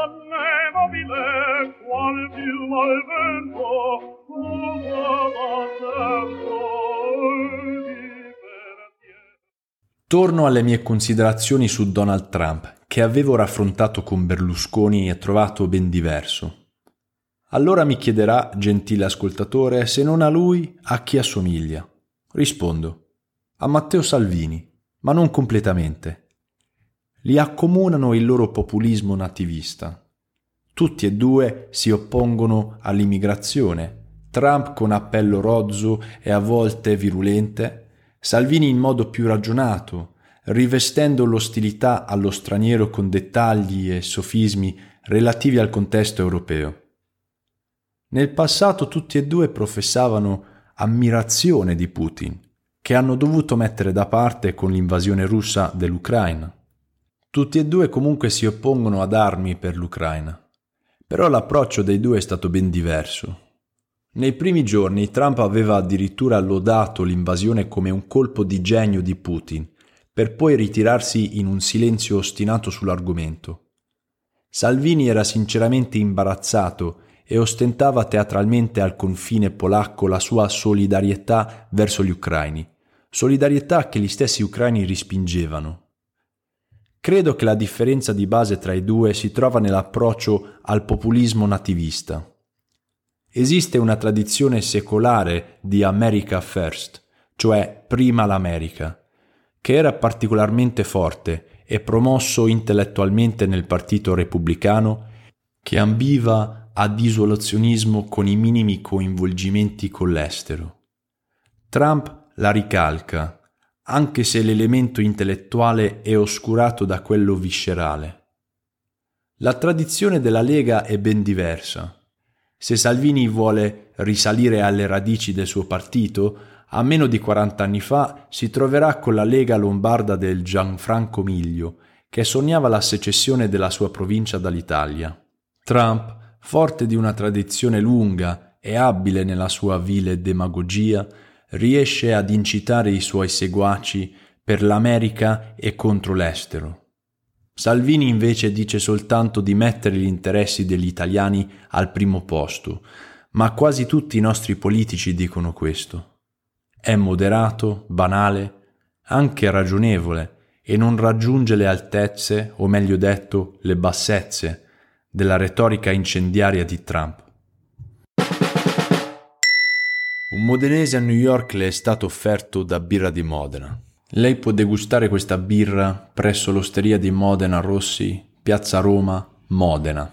donne mobile, qual piuma al vento, Torno alle mie considerazioni su Donald Trump, che avevo raffrontato con Berlusconi e trovato ben diverso. Allora mi chiederà, gentile ascoltatore, se non a lui, a chi assomiglia. Rispondo, a Matteo Salvini, ma non completamente. Li accomunano il loro populismo nativista. Tutti e due si oppongono all'immigrazione, Trump con appello rozzo e a volte virulente, Salvini in modo più ragionato, rivestendo l'ostilità allo straniero con dettagli e sofismi relativi al contesto europeo. Nel passato tutti e due professavano ammirazione di Putin, che hanno dovuto mettere da parte con l'invasione russa dell'Ucraina. Tutti e due comunque si oppongono ad armi per l'Ucraina. Però l'approccio dei due è stato ben diverso. Nei primi giorni Trump aveva addirittura lodato l'invasione come un colpo di genio di Putin, per poi ritirarsi in un silenzio ostinato sull'argomento. Salvini era sinceramente imbarazzato e ostentava teatralmente al confine polacco la sua solidarietà verso gli ucraini, solidarietà che gli stessi ucraini rispingevano. Credo che la differenza di base tra i due si trova nell'approccio al populismo nativista. Esiste una tradizione secolare di America First, cioè prima l'America, che era particolarmente forte e promosso intellettualmente nel Partito Repubblicano, che ambiva ad isolazionismo con i minimi coinvolgimenti con l'estero. Trump la ricalca, anche se l'elemento intellettuale è oscurato da quello viscerale. La tradizione della Lega è ben diversa. Se Salvini vuole risalire alle radici del suo partito, a meno di 40 anni fa si troverà con la Lega Lombarda del Gianfranco Miglio, che sognava la secessione della sua provincia dall'Italia. Trump, forte di una tradizione lunga e abile nella sua vile demagogia, riesce ad incitare i suoi seguaci per l'America e contro l'estero. Salvini invece dice soltanto di mettere gli interessi degli italiani al primo posto, ma quasi tutti i nostri politici dicono questo. È moderato, banale, anche ragionevole e non raggiunge le altezze, o meglio detto, le bassezze, della retorica incendiaria di Trump. Un modenese a New York le è stato offerto da birra di Modena. Lei può degustare questa birra presso l'osteria di Modena Rossi, Piazza Roma, Modena.